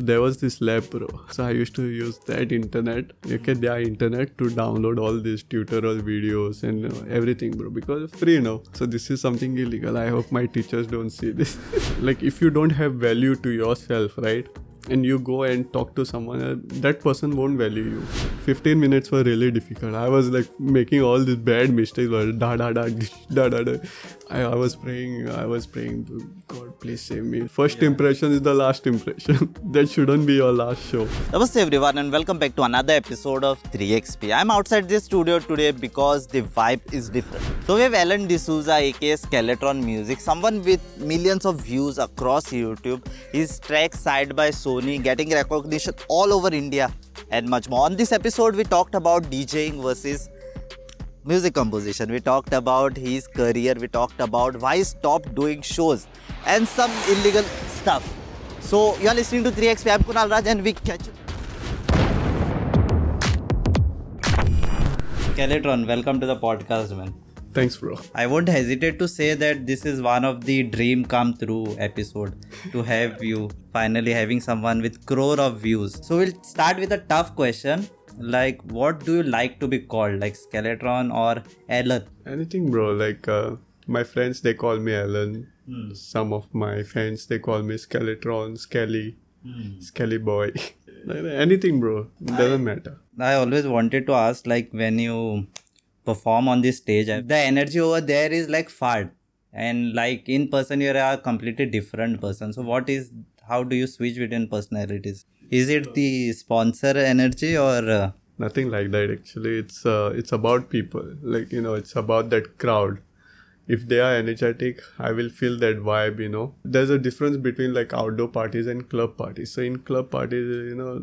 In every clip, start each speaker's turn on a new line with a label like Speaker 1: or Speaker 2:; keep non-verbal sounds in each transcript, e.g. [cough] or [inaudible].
Speaker 1: So there was this lab, bro. So I used to use that internet, okay, their internet to download all these tutorial videos and uh, everything, bro, because free now. So this is something illegal. I hope my teachers don't see this. [laughs] like if you don't have value to yourself, right? and you go and talk to someone uh, that person won't value you 15 minutes were really difficult i was like making all these bad mistakes da da da [laughs] da da da I, I was praying i was praying god please save me. First yeah. impression is the last impression. [laughs] That shouldn't be your last show.
Speaker 2: Namaste everyone and welcome back to another episode of 3xp i'm outside this studio today because the vibe is different. So we have alan d'souza aka skeletron music someone with millions of views across youtube. His track side by Sony, getting recognition all over India, and much more. On this episode, we talked about DJing versus music composition. We talked about his career. We talked about why he stopped doing shows and some illegal stuff. So, you are listening to 3XP. I'm Kunal Raj, and we catch you. Skeletron, welcome to the podcast, man.
Speaker 1: Thanks, bro.
Speaker 2: I won't hesitate to say that this is one of the dream come true episode to have you finally having someone with crore of views. So we'll start with a tough question. Like, what do you like to be called? Like Skeletron or Alan?
Speaker 1: Anything, bro. Like, uh, my friends they call me Alan. Hmm. Some of my fans they call me Skeletron, Skelly, hmm. Skelly boy. [laughs] Anything, bro. Doesn't I, matter.
Speaker 2: I always wanted to ask, like, when you perform on this stage the energy over there is like fart and like in person you're a completely different person so what is how do you switch between personalities is it the sponsor energy or uh...
Speaker 1: nothing like that actually it's uh, it's about people like you know it's about that crowd if they are energetic i will feel that vibe you know there's a difference between like outdoor parties and club parties so in club parties you know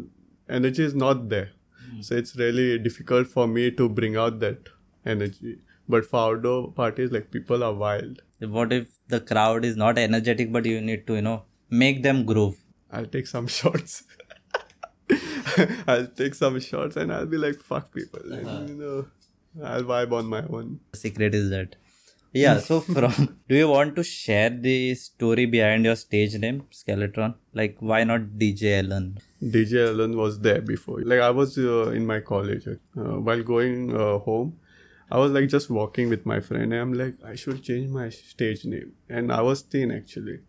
Speaker 1: energy is not there mm. so it's really difficult for me to bring out that energy. But for outdoor parties, like people are wild.
Speaker 2: What if the crowd is not energetic, but you need to, you know, make them groove?
Speaker 1: I'll take some [laughs] shots. [laughs] I'll take some shots and I'll be like, fuck people. Uh-huh. And, you know, I'll vibe on my own.
Speaker 2: secret is that. Yeah, so [laughs] from do you want to share the story behind your stage name, Skeletron? Like, why not DJ Alan?
Speaker 1: DJ Alan was there before. Like, I was uh, in my college. Uh, while going uh, home, I was like just walking with my friend and I'm like, I should change my stage name. And I was thin actually.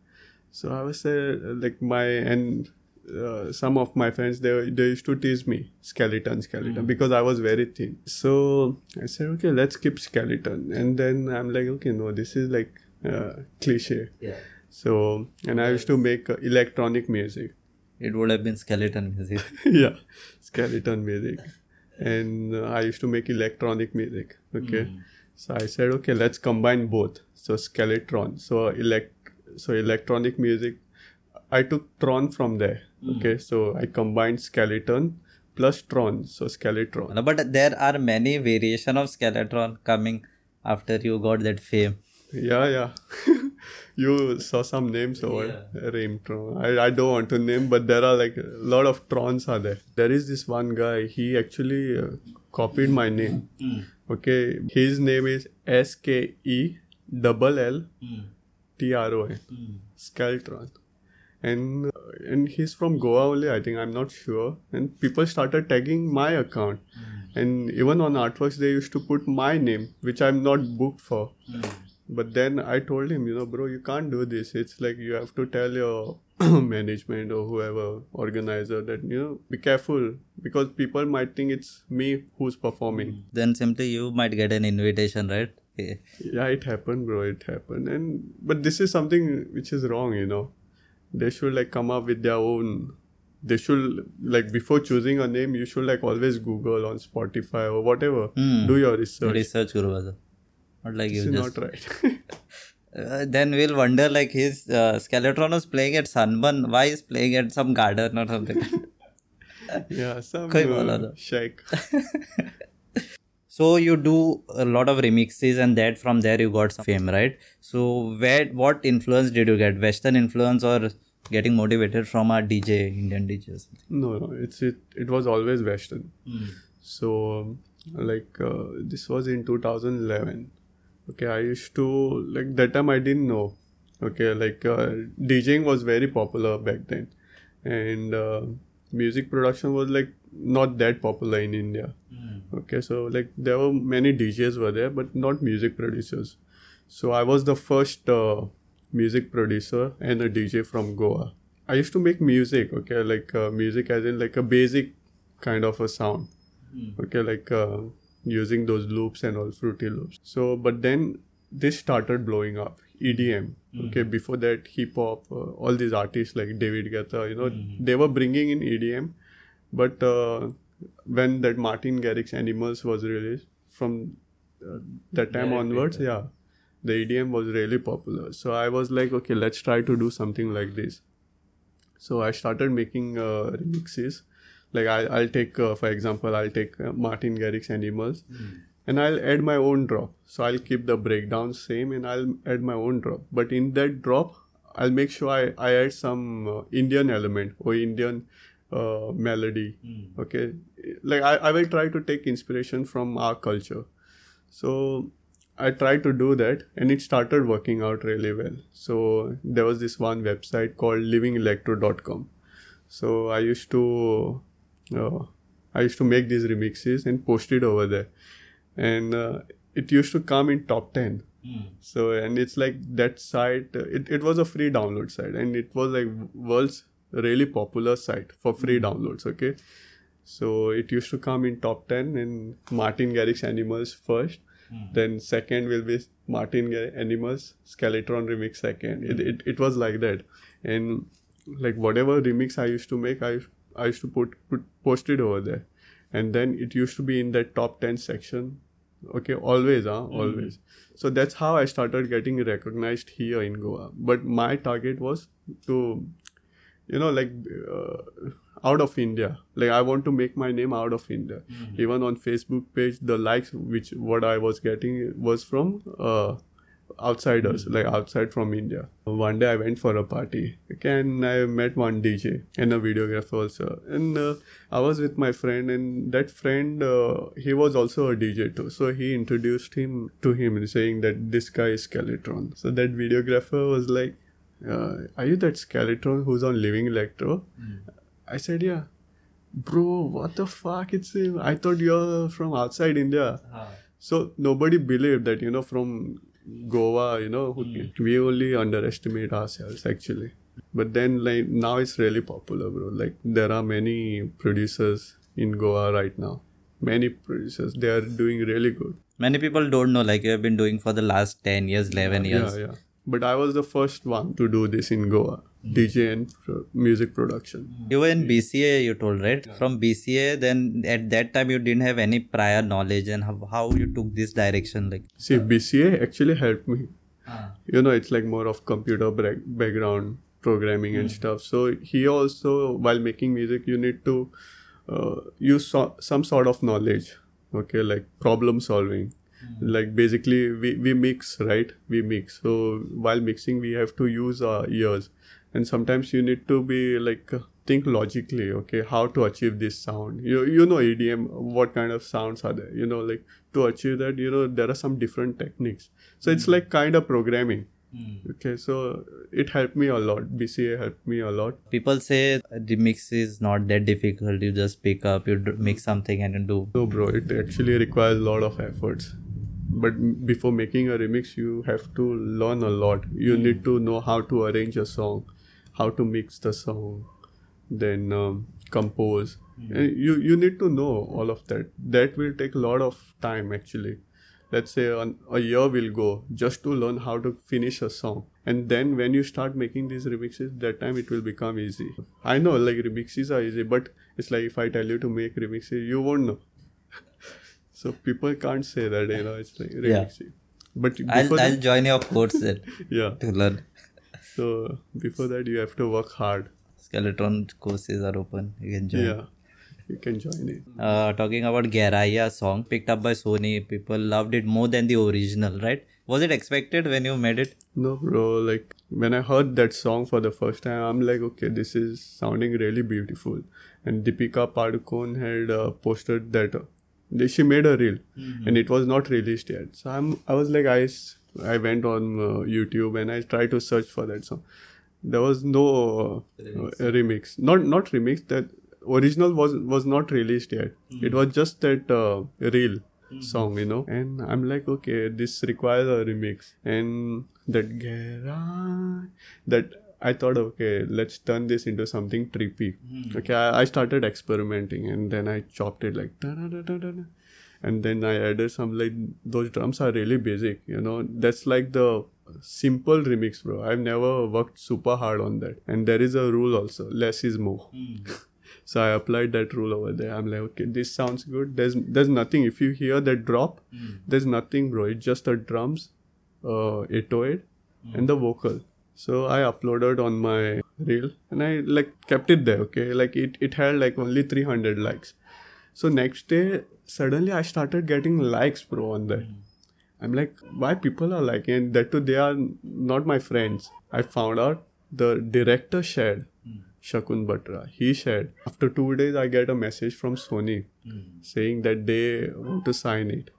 Speaker 1: So I was uh, like my, and uh, some of my friends, they, they used to tease me, skeleton, skeleton, mm. because I was very thin. So I said, okay, let's keep skeleton. And then I'm like, okay, no, this is like uh, cliche. Yeah. So, and I used to make uh, electronic music.
Speaker 2: It would have been skeleton music. [laughs]
Speaker 1: yeah, skeleton music and uh, I used to make electronic music. Okay, mm. so I said, okay, let's combine both. So skeleton so elect, so electronic music. I took Tron from there. Mm. Okay, so I combined skeleton plus Tron, so Skeletron.
Speaker 2: But there are many variation of Skeletron coming after you got that fame.
Speaker 1: Yeah, yeah. [laughs] you saw some names over yeah. Raimtron. I, I don't want to name, but there are like a lot of Trons are there. There is this one guy. He actually uh, copied my name. Mm. Okay, his name is S K E double L T R O N. Hmm. Skeltron. And uh, and he's from Goa only. I think I'm not sure. And people started tagging my account. Mm. And even on artworks, they used to put my name, which I'm not booked for. Mm but then i told him you know bro you can't do this it's like you have to tell your [clears throat] management or whoever organizer that you know be careful because people might think it's me who's performing
Speaker 2: then simply you might get an invitation right [laughs]
Speaker 1: yeah it happened bro it happened and but this is something which is wrong you know they should like come up with their own they should like before choosing a name you should like always google on spotify or whatever mm. do your research
Speaker 2: research guru
Speaker 1: not like you just. not right. [laughs]
Speaker 2: uh, then we'll wonder like his uh, Skeletron was playing at Sunburn. Why is playing at some garden or something? [laughs]
Speaker 1: yeah, some uh, shack. [laughs]
Speaker 2: so you do a lot of remixes and that from there you got some fame right? So where what influence did you get? Western influence or getting motivated from a dj indian djs
Speaker 1: no no it's it it was always western. Mm. so like uh, this was in 2011 okay i used to like that time i didn't know. Okay like uh, djing was very popular back then. And uh, music production was like not that popular in India. Okay, so like there were many DJs were there, but not music producers. So I was the first uh, music producer and a DJ from Goa. I used to make music, okay, like uh, music as in like a basic kind of a sound, okay, like uh, using those loops and all fruity loops. So, but then this started blowing up. EDM, okay. Before that, hip hop, uh, all these artists like David Guetta, you know, they were bringing in EDM, but uh, when that Martin Garrix Animals was released, from uh, that time
Speaker 2: Direct
Speaker 1: onwards, yeah, the EDM was really popular. So I was like, okay, let's try to do something like this. So I started making uh, remixes. Like I, I'll take, uh, for example, I'll take uh, Martin Garrix Animals, and I'll add my own drop. So I'll keep the breakdown same, and I'll add my own drop. But in that drop, I'll make sure I, I add some uh, Indian element or Indian uh, melody. Okay, like I, I will try to take inspiration from our culture. So I tried to do that and it started working out really well. So there was this one website called livingelectro.com. So I used to uh, I used to make these remixes and post it over there. And uh, it used to come in top 10. So and it's like that site it, it was a free download site and it was like world's really popular site for free hmm. downloads, okay? So it used to come in top 10 and Martin Garrix Animals first. Hmm. Then second will be Martin Gar- Animals Skeletron remix second. It, hmm. it, it was like that. And like whatever remix I used to make, I, I used to put, put post it over there. And then it used to be in that top 10 section. Okay, always, huh? Always. So that's how I started getting recognized here in Goa. But my target was to you know like uh, out of india. Like i want to make my name out of india. Even on facebook page the likes which what i was getting was from uh, outsiders like outside from india. One day i went for a party. Okay, and i met one dj and a videographer also. And uh, i was with my friend and that friend uh, he was also a dj too. So he introduced him to him saying that this guy is skeletron. So that videographer was like are you that skeleton who's on Living Electro? Hmm. I said, yeah. Bro, what the fuck? It's him. I thought you're from outside India. Uh-huh. So nobody believed that, you know, from Goa, you know, who, hmm. we only underestimate ourselves actually. But then, like, now it's really popular, bro. Like, there are many producers in Goa right now. Many producers. They are doing really good.
Speaker 2: Many people don't know, like you have been doing for the last 10 years, 11 years.
Speaker 1: Yeah, yeah. But I was the first one to do this in Goa. DJ and pro- music production.
Speaker 2: You were in BCA, you told, right? From BCA, then at that time you didn't have any prior knowledge and how, how you took this direction. Like,
Speaker 1: See, BCA actually helped me. You know, it's like more of computer bra- background programming and stuff. So here also, while making music, you need to uh, use so- some sort of knowledge. Okay, like problem solving. Hmm. Like basically, we, we mix, right? We mix. So while mixing, we have to use our ears, and sometimes you need to be like think logically. Okay, how to achieve this sound? You you know EDM, what kind of sounds are there? You know, like to achieve that, you know, there are some different techniques. So it's hmm. like kind of programming. Hmm. Okay, so it helped me a lot. BCA helped me a lot.
Speaker 2: people say remix is not that difficult. You just pick up, you d- make something and you do.
Speaker 1: No, bro, it actually requires a lot of efforts. But before making a remix, you have to learn a lot. You need to know how to arrange a song, how to mix the song, then um, compose. And you you need to know all of that. That will take a lot of time actually. Let's say an, a year will go just to learn how to finish a song. And then when you start making these remixes, that time it will become easy. I know like remixes are easy, but it's like if I tell you to make remixes, you won't know. So people can't say that, you know, it's like
Speaker 2: Yeah.
Speaker 1: remixing. But
Speaker 2: I'll, I'll join your course then [laughs]
Speaker 1: yeah.
Speaker 2: to learn.
Speaker 1: So before that, you have to work hard.
Speaker 2: Skeleton courses are open. You can join.
Speaker 1: Yeah, you can join it.
Speaker 2: Uh, talking about Gehraiyaan song picked up by Sony, people loved it more than the original, right? Was it expected when you made it?
Speaker 1: No, bro. Like when I heard that song for the first time, I'm like, okay, this is sounding really beautiful. And Deepika Padukone had uh, posted that uh, she made a reel, and it was not released yet. So I'm, I was like, i i went on uh, YouTube and I tried to search for that song, there was no uh, remix. remix. Not not remix. That original was was not released yet.
Speaker 2: Mm-hmm.
Speaker 1: It was just that uh, reel song, you know. And I'm like, okay, this requires a remix. And that that I thought, okay, let's turn this into something trippy. Hmm. Okay, I, I started experimenting, and then I chopped it like. da-da-da-da-da-da. And then I added some like those drums are really basic, you know. That's like the simple remix, bro. I've never worked super hard on that. And there is a rule also: less is more. Hmm. [laughs] So I applied that rule over there. I'm like, okay, this sounds good. There's there's nothing. If you hear that drop, hmm. there's nothing, bro. It's just the drums, uh, 808, and the vocal. So I uploaded on my reel and I like kept it there. Okay, like it it had like only 300 likes. So next day, suddenly I started getting likes, bro, on that. I'm like, why people are liking? And that too, they are not my friends. I found out the director shared. Shakun Batra. He shared. After two days, I get a message from Sony saying that they want to sign it.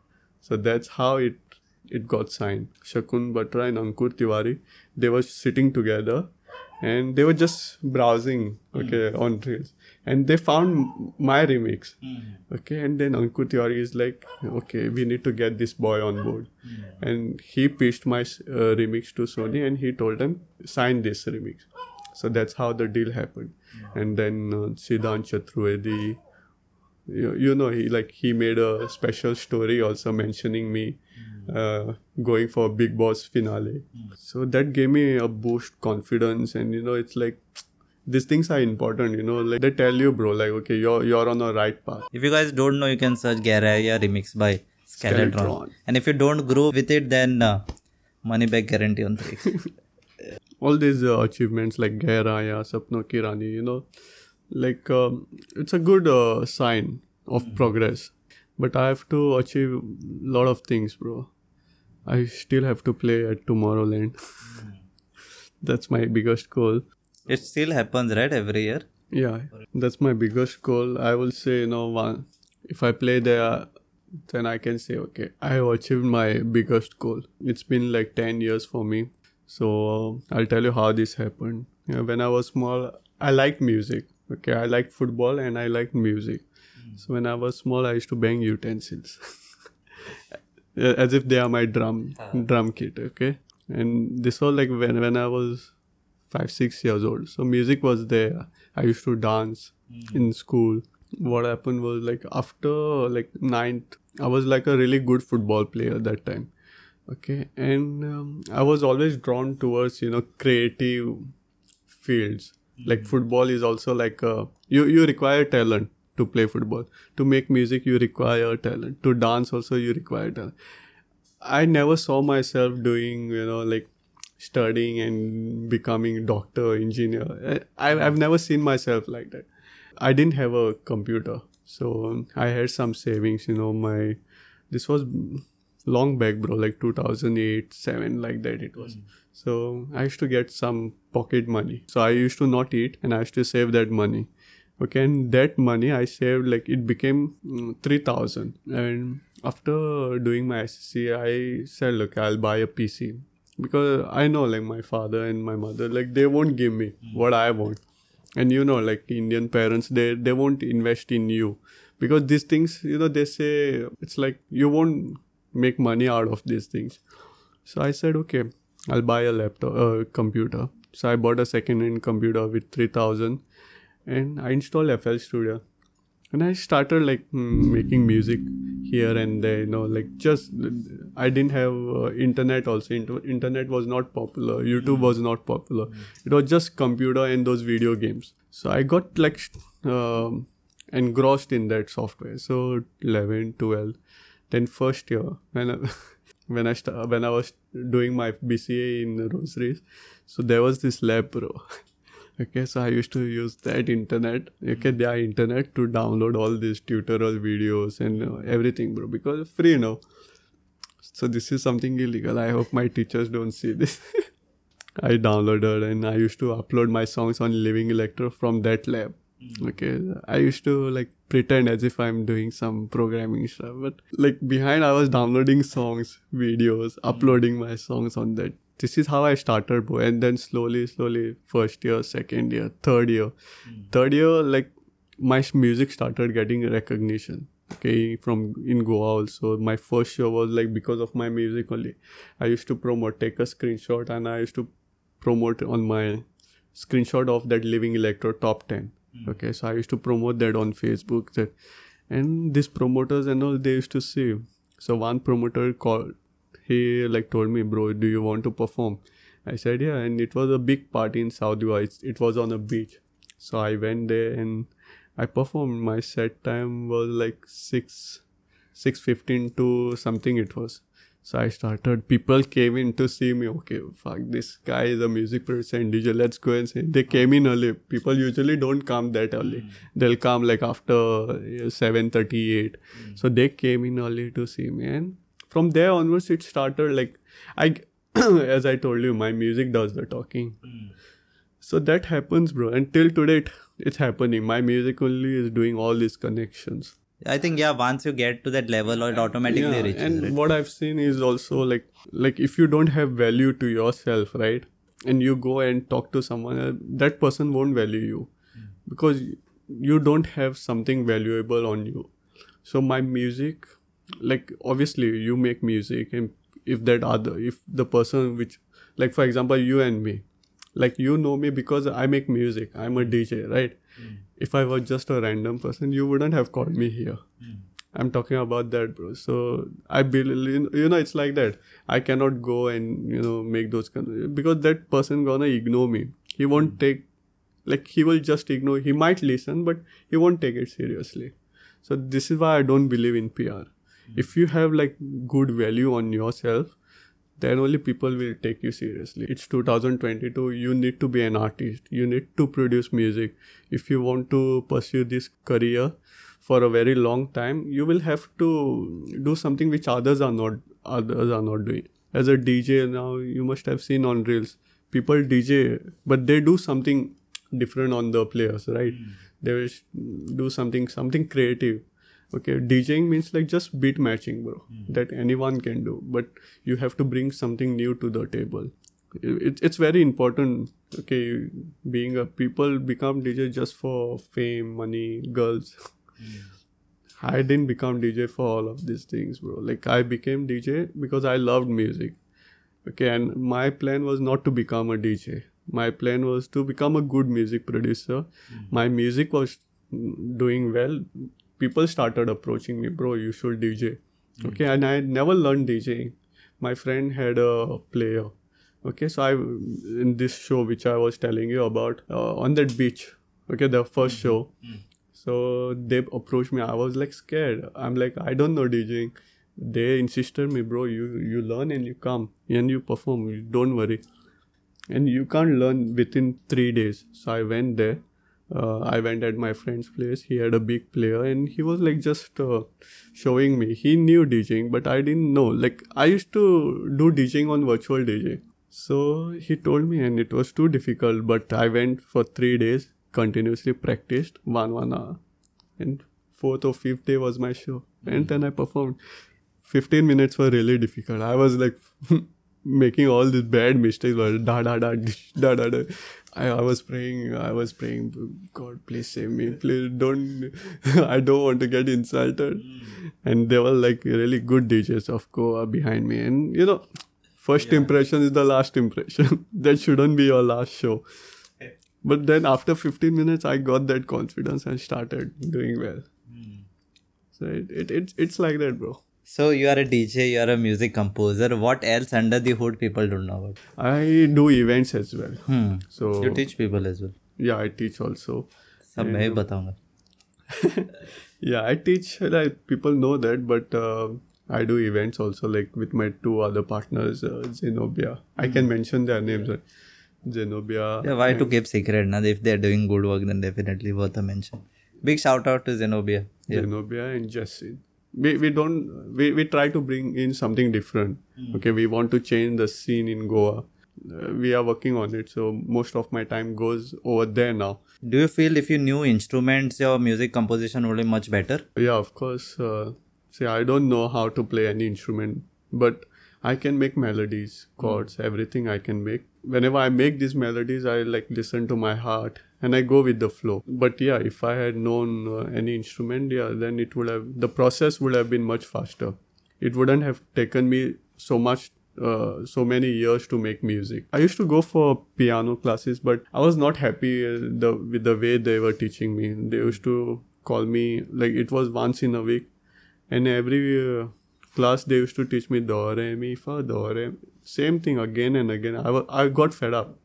Speaker 1: So that's how it it got signed. Shakun Batra and Ankur Tewari, they were sitting together and they were just browsing, okay, on Reels. And they found my remix. Okay, and then Ankur Tewari is like, okay, we need to get this boy on board. And he pitched my uh, remix to Sony and he told them, sign this remix. So that's how the deal happened. And then uh, Siddhant Chaturvedi, you, you know, he like he made a special story also mentioning me uh, going for Bigg Boss finale. So that gave me a boost confidence, and you know, it's like these things are important. You know, like they tell you, bro, like okay, you're you're on the right path.
Speaker 2: If you guys don't know, you can search Gehraiyaan remix by Skeletron.
Speaker 1: Skeletron.
Speaker 2: And if you don't grow with it, then uh, money back guarantee on 3 [laughs]
Speaker 1: all these uh, achievements like Gehraiyaan, Sapno Ki Rani, you know, like um, it's a good uh, sign of progress. But I have to achieve a lot of things, bro. I still have to play at Tomorrowland. [laughs] That's my biggest goal.
Speaker 2: It still happens, right? Every year.
Speaker 1: Yeah, that's my biggest goal. I will say, you know, one, if I play there, then I can say, okay, I have achieved my biggest goal. It's been like 10 years for me. So uh, I'll tell you how this happened. Yeah, when I was small, I liked music. Okay, I liked football and I liked music. Hmm. So when I was small, I used to bang utensils, [laughs] as if they are my drum ah. drum kit. Okay, and this was like when when I was five six years old. So music was there. I used to dance hmm. in school. What happened was like after like ninth, I was like a really good football player that time okay and um, i was always drawn towards you know creative fields like football is also like uh, you you require talent to play football. To make music you require talent. To dance also you require talent. I never saw myself doing you know like studying and becoming doctor engineer. I, I've, I've never seen myself like that. I didn't have a computer so i had some savings you know my this was long back bro like 2008 7 like that it was. So i used to get some pocket money. So i used to not eat and i used to save that money. Okay and that money i saved like it became mm, 3000 and after doing my ssc i said look i'll buy a pc because i know like my father and my mother like they won't give me what i want. And you know like indian parents they they won't invest in you. Because these things you know they say it's like you won't make money out of these things. So i said okay i'll buy a laptop a computer. So i bought a second hand computer with 3000 and i installed fl studio. And i started like hmm, making music here and there you know like just i didn't have uh, internet also Inter- internet was not popular. Youtube was not popular. It was just computer and those video games. So i got like um, engrossed in that software. So 11 12 then first year when I, [laughs] when I sta- when I was doing my BCA in Rosaries, so there was this lab bro. [laughs] okay, so I used to use that internet, okay, their internet to download all these tutorial videos and everything, bro, because free now. So this is something illegal. I hope my teachers don't see this. [laughs] I downloaded and I used to upload my songs on Living Electro from that lab. Mm. Okay, I used to like pretend as if I'm doing some programming stuff, but like behind I was downloading songs, videos, mm. uploading my songs on that this is how I started, bro. And then slowly, slowly, first year, second year, third year, mm. third year, like my music started getting recognition. Okay, from in Goa also. My first show was like because of my music only. I used to promote, take a screenshot, and I used to promote on my screenshot of that Living Electro top 10. Hmm. Okay, so I used to promote that on Facebook. That, and these promoters and all they used to see. So one promoter called, he like told me, bro, do you want to perform? I said, yeah, and it was a big party in South Goa. It, it was on a beach. So I went there and I performed. My set time was like six, six fifteen to something. It was. So I started. People came in to see me. Okay, fuck, this guy is a music producer and DJ. Let's go and see. They came in early. People usually don't come that early. Hmm. They'll come like after uh, seven thirty eight. Hmm. So they came in early to see me, and from there onwards, it started. Like I, [clears throat] as I told you, my music does the talking. Hmm. So that happens, bro. Until today, it, it's happening. My music only is doing all these connections.
Speaker 2: I think yeah, once you get to that level, it automatically
Speaker 1: Yeah,
Speaker 2: reaches.
Speaker 1: and
Speaker 2: right?
Speaker 1: what I've seen is also like like if you don't have value to yourself, right? And you go and talk to someone, uh, that person won't value you because you don't have something valuable on you. So my music, like obviously you make music, and if that other, if the person which, like for example, you and me, like you know me because I make music. I'm a DJ, right? If I was just a random person, you wouldn't have called me here. Hmm. I'm talking about that, bro. So I believe, you know, it's like that. I cannot go and you know make those con- because that person gonna ignore me. He won't hmm. take, like he will just ignore. He might listen, but he won't take it seriously. So this is why I don't believe in PR. Hmm. If you have like good value on yourself, then only people will take you seriously. It's 2022. You need to be an artist. You need to produce music. If you want to pursue this career for a very long time, you will have to do something which others are not others are not doing. As a DJ now, you must have seen on reels. People DJ, but they do something different on the players, right? Hmm. They will do something something creative okay djing means like just beat matching bro. That anyone can do but you have to bring something new to the table. It, it's very important okay being a people become dj just for fame money girls. I didn't become dj for all of these things bro. Like i became dj because i loved music okay and my plan was not to become a dj my plan was to become a good music producer. My music was mm, doing well people started approaching me bro you should dj okay and i never learned djing my friend had a player. Okay so i in this show which i was telling you about uh, on that beach. Okay the 1st show. So they approached me. I was like scared. I'm like i don't know djing they insisted me bro you you learn and you come. And you perform. Don't worry. And you can't learn within three days. So i went there uh, i went at my friend's place. He had a big player and he was like just uh, showing me. He knew djing but i didn't know. Like i used to do djing on virtual dj so he told me and it was too difficult but i went for three days continuously practiced one one hour. And fourth or fifth day was my show. And then i performed. 15 minutes were really difficult. I was like [laughs] making all these bad mistakes da da da [laughs] da da da I, I was praying i was praying god please save me. Please don't [laughs] i don't want to get insulted. Hmm. And there were like really good djs of goa behind me. And you know first impression is the last impression. [laughs] That shouldn't be your last show. But then after 15 minutes i got that confidence and started doing well. Hmm. So it, it, it it's like that bro
Speaker 2: So you are a DJ, you are a music composer. What else under the hood people don't know about?
Speaker 1: i do events as well
Speaker 2: Hmm.
Speaker 1: so
Speaker 2: You teach people as well.
Speaker 1: yeah i teach also
Speaker 2: सब मैं ही बताऊंगा
Speaker 1: yeah i teach like people know that but uh, i do events also like with my two other partners uh, zenobia i can mention their names right? zenobia
Speaker 2: Yeah, why to keep secret? Now, if they are doing good work, then definitely worth a mention. Big shout out to Zenobia. Yeah.
Speaker 1: Zenobia and Jessin. We, we don't we, we try to bring in something different. Okay, we want to change the scene in Goa. Uh, we are working on it, so most of my time goes over there now.
Speaker 2: Do you feel if you knew instruments, your music composition would be much better?
Speaker 1: Yeah, of course. Uh, see, I don't know how to play any instrument, but I can make melodies, chords, everything I can make. Whenever I make these melodies, I like listen to my heart and I go with the flow. But yeah, if I had known uh, any instrument, yeah, then it would have the process would have been much faster. It wouldn't have taken me so much uh, so many years to make music. I used to go for piano classes, but I was not happy uh, the with the way they were teaching me. They used to call me like it was once in a week, and every uh, class they used to teach me do re mi fa do re. Same thing again and again. I got fed up.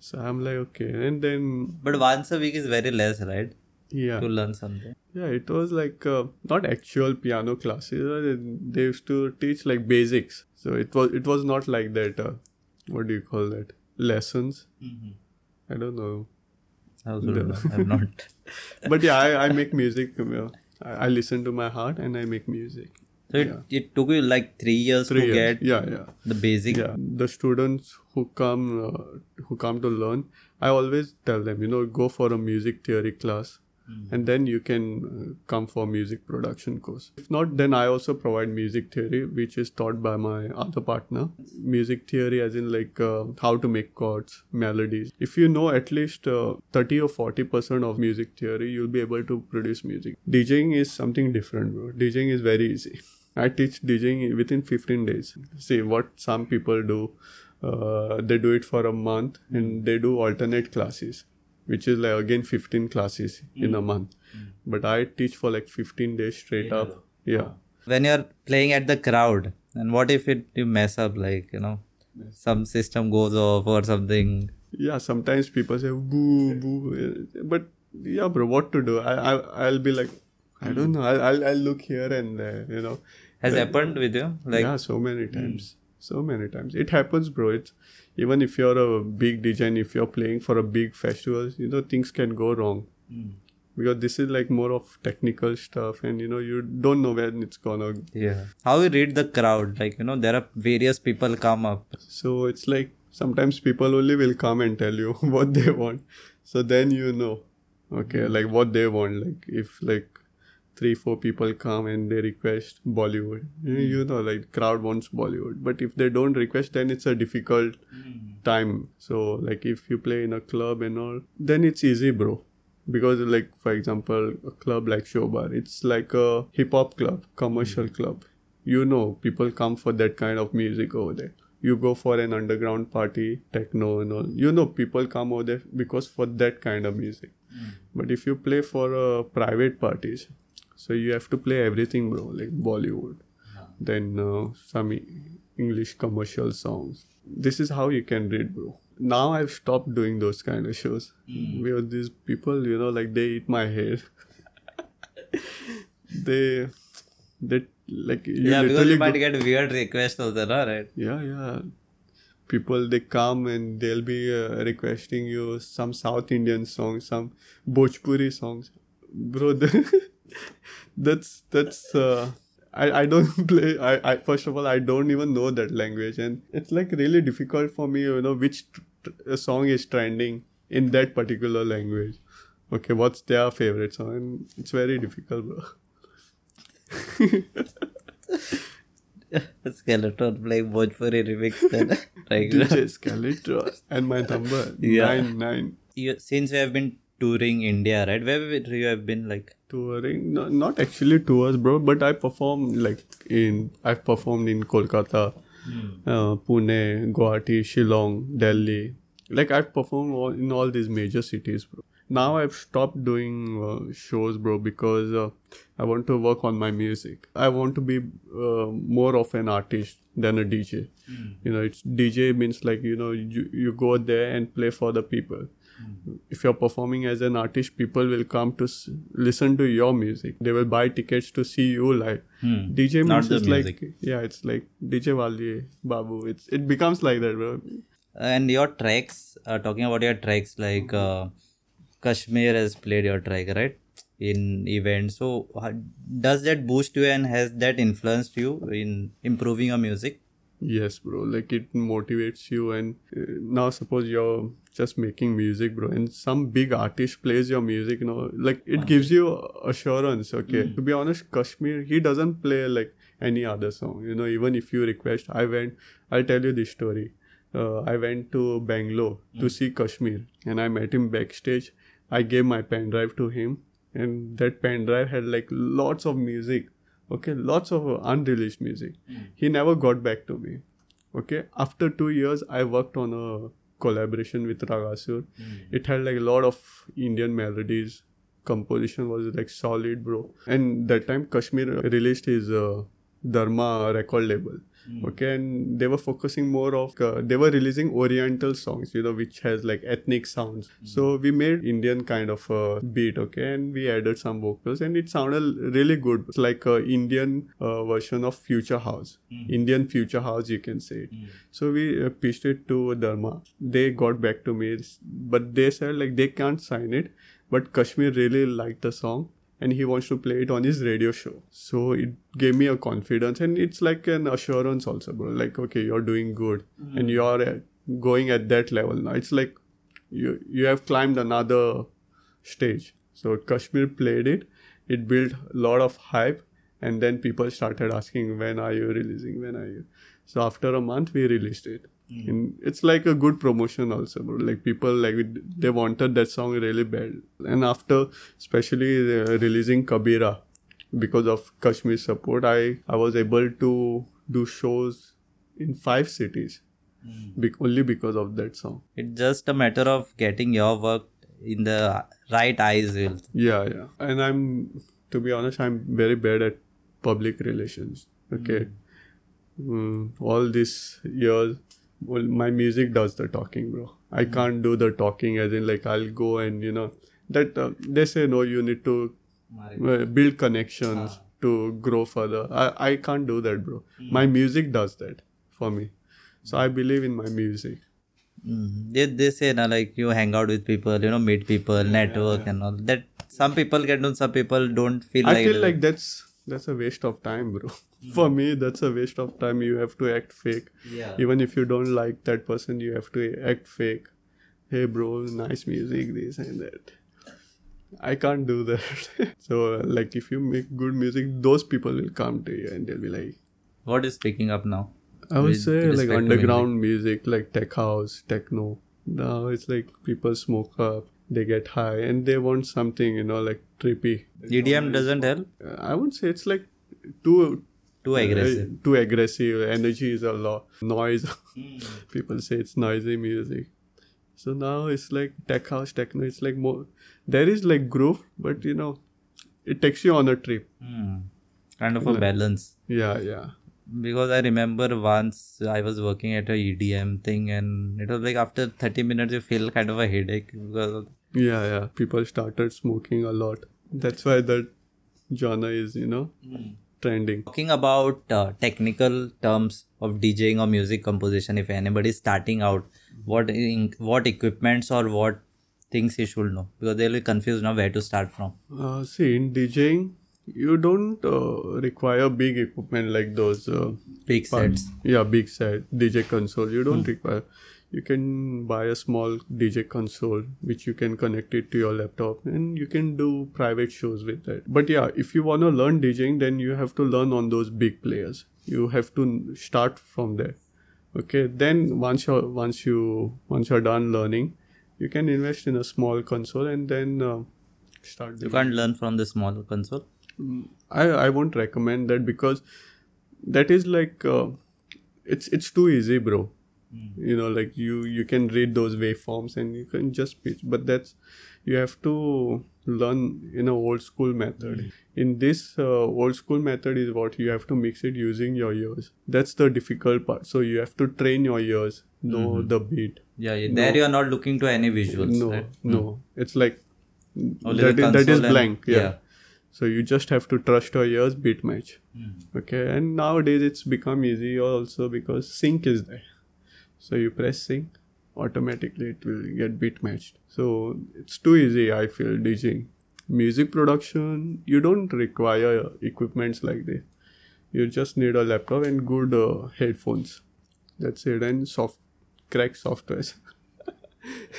Speaker 1: So I'm like okay, and then
Speaker 2: But once a week is very less, right?
Speaker 1: yeah,
Speaker 2: To learn something.
Speaker 1: yeah, it was like uh, not actual piano classes. They used to teach like basics. So it was it was not like that. Uh, what do you call that? Lessons. I don't know.
Speaker 2: How should I know? I'm [laughs] not.
Speaker 1: But yeah, I, I make music. I, I listen to my heart and I make music.
Speaker 2: So it,
Speaker 1: Yeah.
Speaker 2: it took you like three years
Speaker 1: Three
Speaker 2: to
Speaker 1: years.
Speaker 2: get
Speaker 1: Yeah, yeah.
Speaker 2: the basic.
Speaker 1: yeah the students who come uh, who come to learn i always tell them you know go for a music theory class and then you can uh, come for music production course if not then i also provide music theory which is taught by my other partner music theory as in like uh, how to make chords melodies if you know at least uh, 30 or 40 percent of music theory you'll be able to produce music djing is something different bro djing is very easy [laughs] I teach DJing within 15 days. See what some people do. Uh, they do it for a month and they do alternate classes, which is like again 15 classes in a hmm. month. Hmm. But I teach for like 15 days straight up. Yeah.
Speaker 2: When you're playing at the crowd, and what if it you mess up, like you know, some system goes off or something?
Speaker 1: Yeah. Sometimes people say boo boo, but yeah, bro, what to do? I I I'll be like, I don't hmm. know. I'll I'll, I'll look here and there. You know.
Speaker 2: Has happened with you? Like
Speaker 1: yeah, so many hmm. times. So many times. It happens, bro. It's even if you're a big DJ and if you're playing for a big festival, you know, things can go wrong. Hmm. Because this is like more of technical stuff and you know, you don't know when it's gonna
Speaker 2: yeah. How you read the crowd? Like you know, there are various people come up.
Speaker 1: so it's like sometimes people only will come and tell you [laughs] what they want. So then you know, okay, hmm. like what they want. Like if like three, four people come and they request Bollywood, you, hmm. you know, like crowd wants Bollywood. But if they don't request, then it's a difficult hmm. time. So like if you play in a club and all, then it's easy, bro. Because like for example, a club like Showbar, it's like a hip hop club, commercial hmm. club. You know, people come for that kind of music over there. You go for an underground party, techno and all. You know, people come over there because for that kind of music. But if you play for uh, private parties, so you have to play everything, bro, like Bollywood, then uh, some English commercial songs. This is how you can read, bro. Now I've stopped doing those kind of shows. Where these people, you know, like they eat my hair. [laughs] they, they like you
Speaker 2: yeah, because you might
Speaker 1: go-
Speaker 2: get weird requests also, no? right?
Speaker 1: yeah, yeah. People they come and they'll be uh, requesting you some South Indian songs, some Bhojpuri songs, bro. [laughs] the- [laughs] that's that's. Uh, I I don't [laughs] play. I I first of all I don't even know that language, and it's like really difficult for me. You know which t- t- song is trending in that particular language. Okay, what's their favorite song? And it's very difficult, bro. [laughs]
Speaker 2: Skeleton playing Bhojpuri remix then. like,
Speaker 1: DJ Skeletor and my number
Speaker 2: Yeah.
Speaker 1: nine nine.
Speaker 2: you, since you have been touring India, right? Where where you have been like?
Speaker 1: touring? No, not actually tours bro but i perform like in i've performed in kolkata uh, pune guwahati shillong delhi. Like i've performed all, in all these major cities bro. Now i've stopped doing uh, shows bro because uh, i want to work on my music. I want to be uh, more of an artist than a dj you know it's dj means like you know you, you go there and play for the people if you're performing as an artist people will come to s- listen to your music they will buy tickets to see you live
Speaker 2: Hmm.
Speaker 1: dj means it's
Speaker 2: music.
Speaker 1: like yeah it's like dj wali babu it's it becomes like that bro
Speaker 2: And your tracks, uh, talking about your tracks, like uh, KSHMR has played your track, right? In events. So, does that boost you and has that influenced you in improving your music?
Speaker 1: Yes, bro. Like it motivates you, and uh, now suppose you're just making music, bro, and some big artist plays your music, you know, like it gives you assurance. Okay, to be honest, KSHMR he doesn't play like any other song. You know, even if you request, I went. I'll tell you this story. Uh, I went to Bangalore to see KSHMR, and I met him backstage. I gave my pen drive to him, and that pen drive had like lots of music okay lots of unreleased music. He never got back to me. Okay after two years i worked on a collaboration with ragasur it had like a lot of indian melodies. Composition was like solid bro. And that time KSHMR released his uh, dharma record label okay and they were focusing more of uh, they were releasing oriental songs you know which has like ethnic sounds. So we made indian kind of uh, beat okay and we added some vocals and it sounded really good. It's like a indian uh, version of future house. Indian future house you can say it. So we uh, pitched it to dharma. They got back to me but they said like they can't sign it but KSHMR really liked the song and he wants to play it on his radio show. So it gave me a confidence and it's like an assurance also, bro. Like, okay, you're doing good and you're uh, going at that level now. It's like you you have climbed another stage. So KSHMR played it. It built a lot of hype and then people started asking when are you releasing when are you so after a month we released it and it's like a good promotion also bro. like people like they wanted that song really bad. And after especially uh, releasing kabira because of KSHMR support i i was able to do shows in five cities bec- only because of that song.
Speaker 2: It's just a matter of getting your work in the right eyes. Will
Speaker 1: yeah yeah. And i'm to be honest i'm very bad at public relations okay? Mm, all these years well my music does the talking bro. I can't do the talking as in like i'll go and you know that uh, they say no you need to uh, build connections to grow further. I, I can't do that bro. My music does that for me. So i believe in my music.
Speaker 2: Mm. They, they say na, like you hang out with people, you know, meet people, network and all. That. Some people get do, some people don't feel
Speaker 1: I
Speaker 2: like.
Speaker 1: feel like that's that's a waste of time, bro. [laughs] For me, that's a waste of time. You have to act fake.
Speaker 2: Yeah.
Speaker 1: Even if you don't like that person, you have to act fake. Hey, bro, nice music, this and that. I can't do that. [laughs] so, uh, like, if you make good music, those people will come to you and they'll be like,
Speaker 2: What is picking up now?
Speaker 1: I would say like underground music. like tech house, techno. Now it's like people smoke up, they get high, and they want something, you know, like trippy.
Speaker 2: EDM doesn't help.
Speaker 1: Uh, I wouldn't say it's like too
Speaker 2: Too aggressive.
Speaker 1: uh, too aggressive. Energy is a lot. Noise. [laughs] People say it's noisy music. So now it's like tech house techno. It's like more. There is like groove, but you know, it takes you on a trip.
Speaker 2: Hmm. Kind of a balance.
Speaker 1: Yeah, yeah.
Speaker 2: Because I remember once I was working at a EDM thing, and it was like after 30 minutes you feel kind of a headache because
Speaker 1: Yeah, yeah. People started smoking a lot. That's why that genre is, you know, trending.
Speaker 2: Talking about uh, technical terms of DJing or music composition, if anybody is starting out, what in, what equipments or what things he should know because they'll be confused now where to start from.
Speaker 1: Uh, see, in DJing, you don't uh, require big equipment like those. Uh,
Speaker 2: Big sets.
Speaker 1: yeah, big set DJ console. You don't require. You can buy a small DJ console which you can connect it to your laptop and you can do private shows with that. But yeah, if you want to learn DJing, then you have to learn on those big players. You have to start from there. Okay, then once you once you once you're done learning, you can invest in a small console and then uh, start.
Speaker 2: You can't learn from the small console.
Speaker 1: I I won't recommend that because that is like uh, it's it's too easy, bro. Hmm. You know, like you you can read those waveforms and you can just pitch, but that's you have to learn in a old school method. Hmm. In this uh, old school method is what you have to mix it using your ears. That's the difficult part. So you have to train your ears, know hmm. the beat.
Speaker 2: Yeah, yeah. there you are not looking to any visuals.
Speaker 1: No,
Speaker 2: right?
Speaker 1: no, it's like that. That is
Speaker 2: console and-
Speaker 1: blank. yeah.
Speaker 2: yeah.
Speaker 1: So you just have to trust your ears, beat match. Okay, and nowadays it's become easy also because sync is there. So you press sync, automatically it will get beat matched. So it's too easy, I feel, DJing. Music production, you don't require equipments like this. You just need a laptop and good uh, headphones. That's it. And soft crack softwares.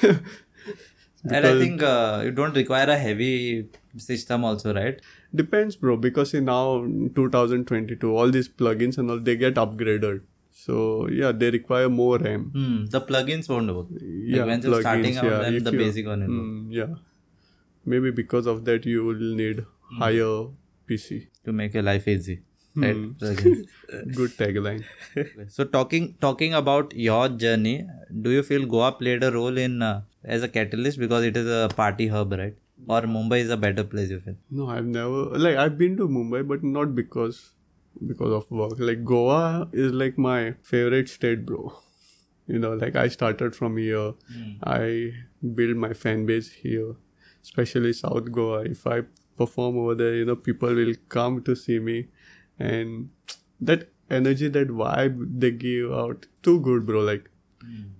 Speaker 1: [laughs]
Speaker 2: and I think uh, you don't require a heavy system also, right?
Speaker 1: Depends, bro. Because in now 2022, all these plugins and all they get upgraded. So yeah, they require more RAM.
Speaker 2: Hmm. The plugins won't work.
Speaker 1: Yeah,
Speaker 2: when you're starting out, then
Speaker 1: if
Speaker 2: the
Speaker 1: you-
Speaker 2: basic one.
Speaker 1: Mm, yeah, maybe because of that you will need
Speaker 2: Hmm.
Speaker 1: higher PC.
Speaker 2: to make your life easy. Right? [laughs]
Speaker 1: Hmm. Good tagline.
Speaker 2: so talking talking about your journey, do you feel Goa played a role in uh, as a catalyst because it is a party hub, right? Or Mumbai is a better place, you feel?
Speaker 1: No, I've never like I've been to Mumbai, but not because because of work. Like Goa is like my favorite state, bro. You know, like I started from here. Hmm. I build my fan base here, especially South Goa. If I perform over there, you know, people will come to see me, and that energy, that vibe they give out, too good, bro. Like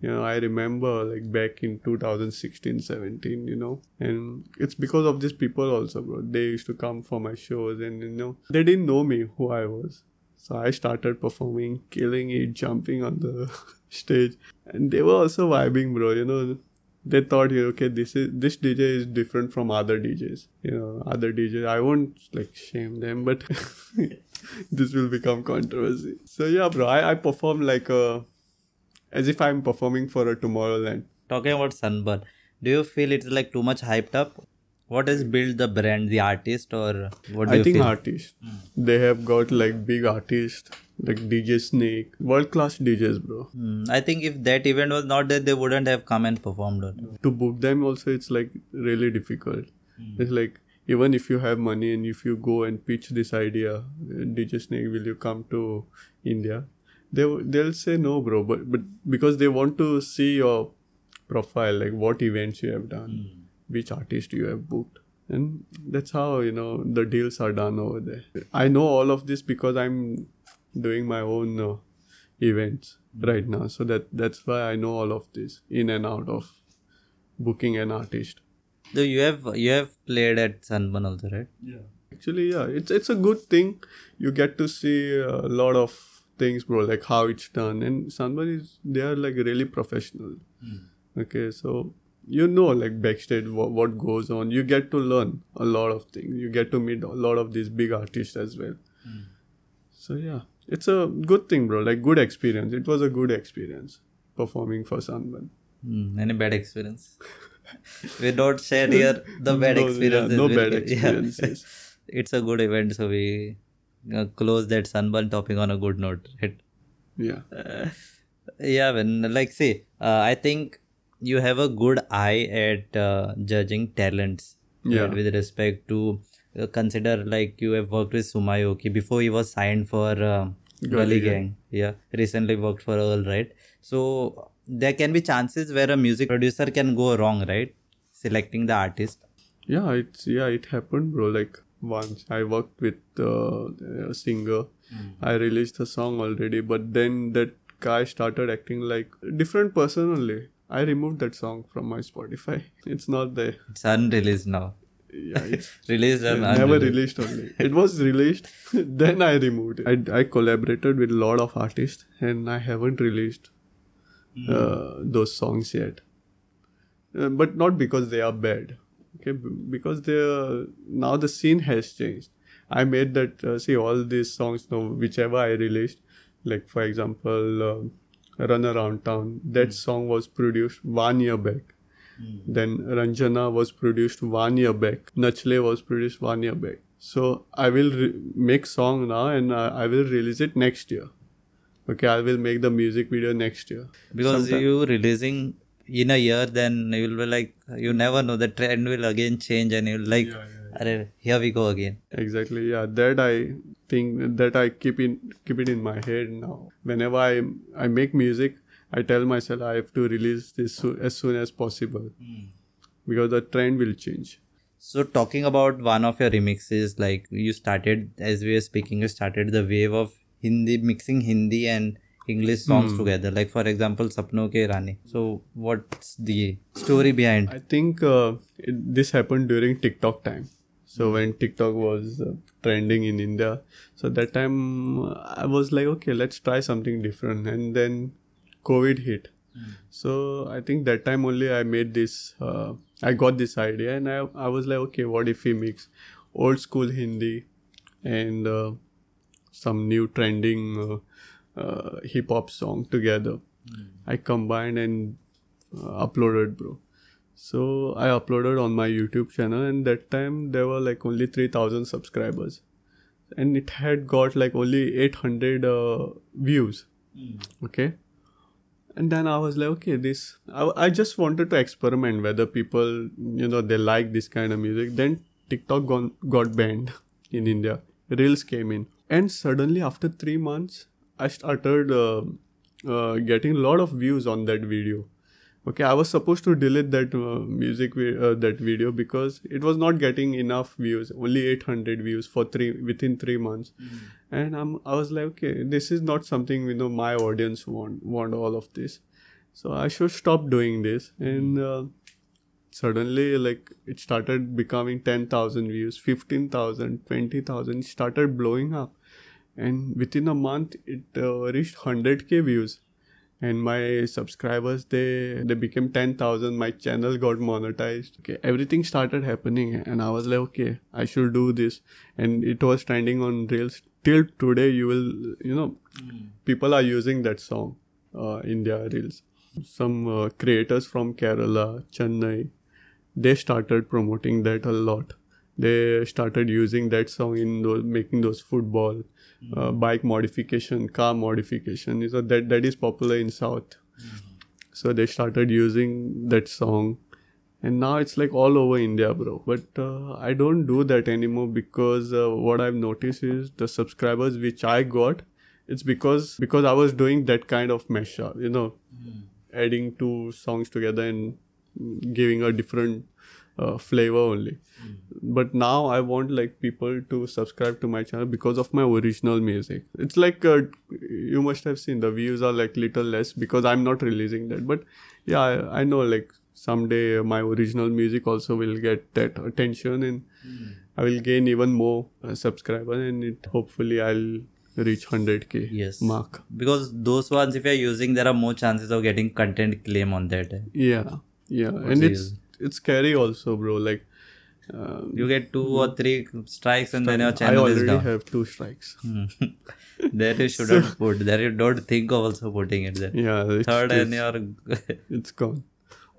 Speaker 1: you know i remember like back in 2016 17 you know and it's because of these people also bro. They used to come for my shows and you know they didn't know me who i was. So i started performing killing it jumping on the [laughs] stage. And they were also vibing bro you know. They thought you okay this is this dj is different from other djs you know other djs i won't like shame them but [laughs] this will become controversy. So yeah bro i, I perform like a as if I'm performing for a Tomorrowland.
Speaker 2: Talking about Sunburn, do you feel it's like too much hyped up? What has built the brand, the artist, or what do
Speaker 1: I
Speaker 2: you
Speaker 1: think
Speaker 2: feel?
Speaker 1: artists. They have got like big artists like DJ Snake, world class DJs, bro.
Speaker 2: Hmm, I think if that event was not there, they wouldn't have come and performed. on.
Speaker 1: To book them also, it's like really difficult. It's like even if you have money and if you go and pitch this idea, DJ Snake, will you come to India? They they'll say no, bro. But but because they want to see your profile, like what events you have done, which artist you have booked. And that's how, you know, the deals are done over there. I know all of this because I'm doing my own uh, events right now. So that that's why I know all of this in and out of booking an artist.
Speaker 2: So you have you have played at Sunburn also, right?
Speaker 1: Yeah, actually, yeah, it's it's a good thing. You get to see a lot of things, bro, like how it's done. And Sunburn is they are like really professional. Okay, so you know like backstage what, what goes on. You get to learn a lot of things. You get to meet a lot of these big artists as well. So yeah, it's a good thing, bro. Like good experience. It was a good experience performing for Sunburn.
Speaker 2: Hmm, any bad experience? [laughs] we don't share here the [laughs] bad
Speaker 1: No, yeah,
Speaker 2: experiences.
Speaker 1: no bad
Speaker 2: get- [laughs] yeah.
Speaker 1: experiences.
Speaker 2: it's a good event, so we uh, close that Sunburn topic on a good note. Right?
Speaker 1: Yeah.
Speaker 2: yeah when like say uh, i think you have a good eye at uh, judging talents
Speaker 1: Yeah.
Speaker 2: right, with respect to uh, consider like you have worked with sumayoki before he was signed for uh, gully
Speaker 1: Gang.
Speaker 2: gang yeah recently worked for earl right so there can be chances where a music producer can go wrong right selecting the artist
Speaker 1: Yeah, it's yeah, it happened, bro. Like once I worked with uh, a singer. I released a song already, but then that guy started acting like different person only. I removed that song from my Spotify. [laughs] It's not there.
Speaker 2: it's unreleased now
Speaker 1: Yeah, it's [laughs]
Speaker 2: released and
Speaker 1: never released only. It was released, [laughs] then I removed it. I, I collaborated with a lot of artists, and I haven't released uh, those songs yet. Uh, but not because they are bad, okay? Because are, now the scene has changed. I made that uh, see all these songs now, whichever I released, like for example, uh, "Run Around Town." That song was produced one year back. Then Ranjana was produced one year back. Nachle was produced one year back. So I will re- make song now and uh, I will release it next year. Okay, I will make the music video next year.
Speaker 2: because
Speaker 1: Sometime-
Speaker 2: you releasing in a year then you'll be like you never know the trend will again change and you'll like "Arre, here we go again
Speaker 1: Exactly. Yeah, that I think that I keep in keep it in my head now. Whenever I I make music, I tell myself I have to release this so, as soon as possible hmm. because the trend will change.
Speaker 2: so talking about one of your remixes like you started as we were speaking you started the wave of hindi mixing hindi and english songs together like for example sapno ke rani so what's the story behind
Speaker 1: I think uh, it, this happened during TikTok time. So when TikTok was uh, trending in India, so that time uh, I was like, okay, let's try something different. And then COVID hit. So I think that time only I made this. Uh, I got this idea, and I I was like, okay, what if we mix old school Hindi and uh, some new trending uh, hip hop song together? I combined and uh, uploaded, bro. So I uploaded on my YouTube channel, and that time there were like only three thousand subscribers, and it had got like only eight hundred uh, views. Okay, and then I was like, okay, this I, I just wanted to experiment whether people you know they like this kind of music. Then TikTok gone, got banned [laughs] in India. Reels came in, and suddenly after three months, I started uh, uh, getting a lot of views on that video. Okay i was supposed to delete that uh, music uh, that video because it was not getting enough views only 800 views for three within 3 months. And i'm i was like okay this is not something you know my audience want want all of this. So i should stop doing this. And uh, suddenly like it started becoming 10000 views 15000 20000 it started blowing up and within a month it uh, reached 100k views. And my subscribers they they became 10000 my channel got monetized. Okay everything started happening and i was like okay i should do this. And it was trending on reels. Till today you will you know people are using that song uh, in their reels. Some uh, creators from kerala chennai they started promoting that a lot. They started using that song in those making those football uh, bike modification car modification so that that is popular in south. So they started using that song. And now it's like all over india bro. But uh, i don't do that anymore because uh, what i've noticed is the subscribers which i got it's because because i was doing that kind of mashup you know adding two songs together and giving a different uh, flavor only. But now i want like people to subscribe to my channel because of my original music. It's like uh, you must have seen the views are like little less because i'm not releasing that. But yeah i, I know like someday my original music also will get that attention and i will gain even more uh, subscribers and it hopefully i'll reach 100k
Speaker 3: Yes.
Speaker 1: mark.
Speaker 3: Because those ones, if you're using, there are more chances of getting content claim on that. eh.
Speaker 1: yeah. Yeah and
Speaker 3: the
Speaker 1: it's it's scary also bro like uh,
Speaker 3: You get two or three strikes and then your channel is down.
Speaker 1: I already have two strikes [laughs]
Speaker 3: there you shouldn't put. There you don't think of also putting it there.
Speaker 1: yeah it's,
Speaker 3: Third and your [laughs]
Speaker 1: it's gone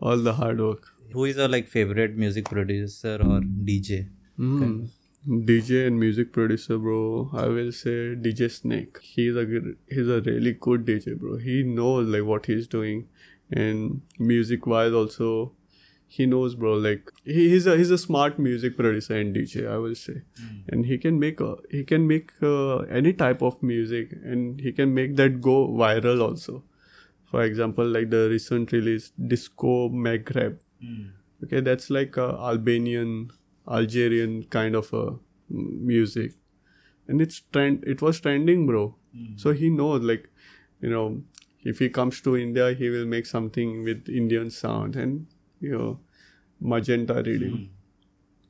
Speaker 1: all the hard work
Speaker 3: who is your like favorite music producer or DJ?
Speaker 1: Mm. DJ and music producer, bro. I will say DJ Snake. He's a he's a really good DJ, bro. He knows like what he's doing, and music wise also, he knows, bro. Like he, he's a he's a smart music producer and DJ. I will say, and he can make a, he can make uh, any type of music, and he can make that go viral also. For example, like the recent release Disco Maghreb okay that's like a albanian algerian kind of a mm, music and it's trend it was trending bro so he knows like you know if he comes to india he will make something with indian sound and you know Magenta Riddim.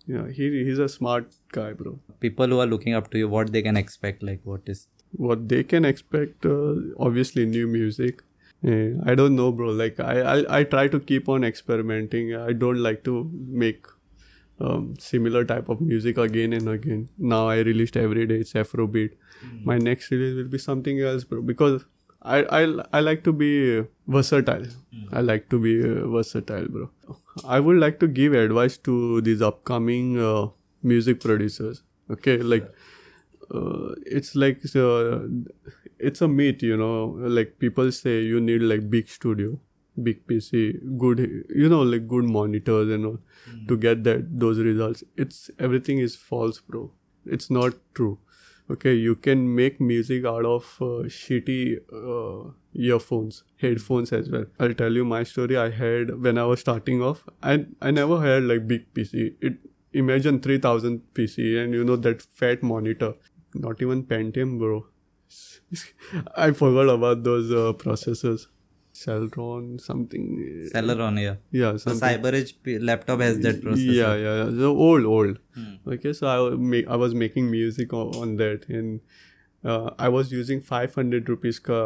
Speaker 1: Yeah he, he's a smart guy bro.
Speaker 3: People who are looking up to you, what they can expect? Like what is
Speaker 1: what they can expect uh, obviously new music. Eh, i don't know bro. Like I, I i try to keep on experimenting. I don't like to make um, similar type of music again and again. Now i released every day it's afrobeat. My next release will be something else bro because I, I i like to be versatile. I like to be uh, versatile bro. I would like to give advice to these upcoming uh, music producers okay? Like uh, it's like uh, it's a myth you know? Like people say you need like big studio big pc good you know like good monitors and all to get that those results. It's everything is false bro. It's not true okay you can make music out of uh, shitty uh, earphones headphones as well. I'll tell you my story. I had when i was starting off i i never had like big pc it imagine 3000 pc and you know that fat monitor. Not even pentium bro. [laughs] I forgot about those uh, processors celeron something
Speaker 3: Celeron here?
Speaker 1: yeah
Speaker 3: The
Speaker 1: something
Speaker 3: CyberEdge laptop has that processor.
Speaker 1: yeah, yeah, yeah. So old, old.
Speaker 3: Hmm.
Speaker 1: Okay, so I ma- I was making music on, on that, and uh, I was using 500 rupees ka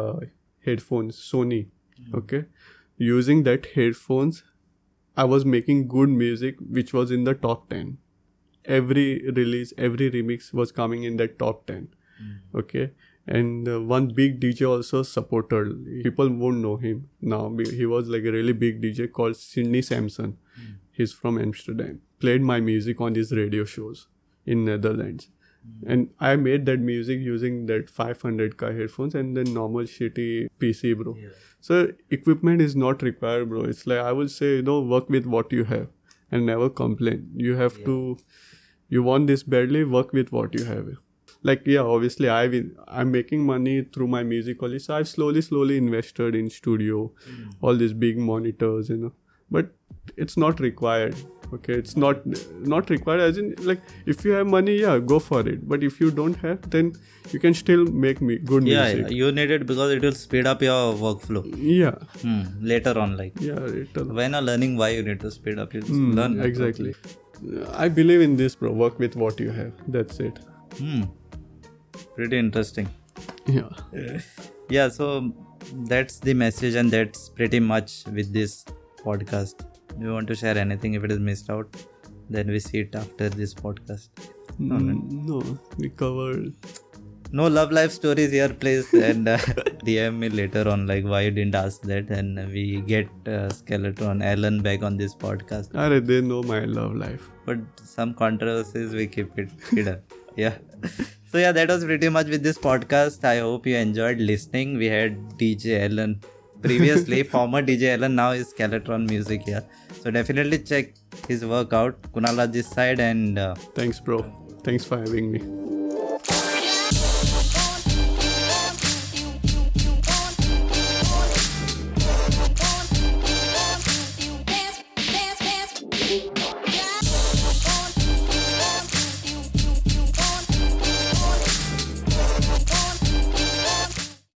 Speaker 1: headphones, Sony. Okay, using that headphones, I was making good music, which was in the top ten. Every release, every remix was coming in that top ten. Okay, and uh, one big DJ also supported. People won't know him now. He was like a really big DJ called Sidney Samson. He's from Amsterdam. Played my music on these radio shows in Netherlands. And I made that music using that 500k headphones and then normal shitty PC, bro. So equipment is not required, bro. It's like I would say, you know, work with what you have and never complain. You have to, you want this badly, work with what you have. Like yeah, obviously I will, I'm making money through my music only. So I've slowly, slowly invested in studio, all these big monitors, you know. But it's not required. Okay, it's not not required. As in, like if you have money, yeah, go for it. But if you don't have, then you can still make me good
Speaker 2: Yeah,
Speaker 1: music.
Speaker 2: yeah, you need it because it will speed up your workflow.
Speaker 1: Yeah,
Speaker 2: Hmm. Later on, like
Speaker 1: yeah, it'll,
Speaker 2: when you're learning why you need to speed up, you just
Speaker 1: Hmm,
Speaker 2: learn.
Speaker 1: exactly. I believe in this, bro. Work with what you have. That's it.
Speaker 2: Hmm. Pretty interesting.
Speaker 1: Yeah.
Speaker 2: Yeah, so that's the message, and that's pretty much with this podcast. You want to share anything if it is missed out? Then we see it after this podcast.
Speaker 1: Mm, no, we covered.
Speaker 2: No love life stories here, please. And uh, [laughs] DM me later on, like why you didn't ask that. And we get uh, Skeletron Alan back on this podcast.
Speaker 1: Are they know my love life.
Speaker 2: But some controversies, we keep it hidden. [laughs] yeah. So, yeah, that was pretty much with this podcast. I hope you enjoyed listening. We had DJ Alan previously, [laughs] former DJ Alan, now is Skeletron Music here. So, definitely check his work out. Kunala this side and. Uh,
Speaker 1: Thanks, bro. Thanks for having me.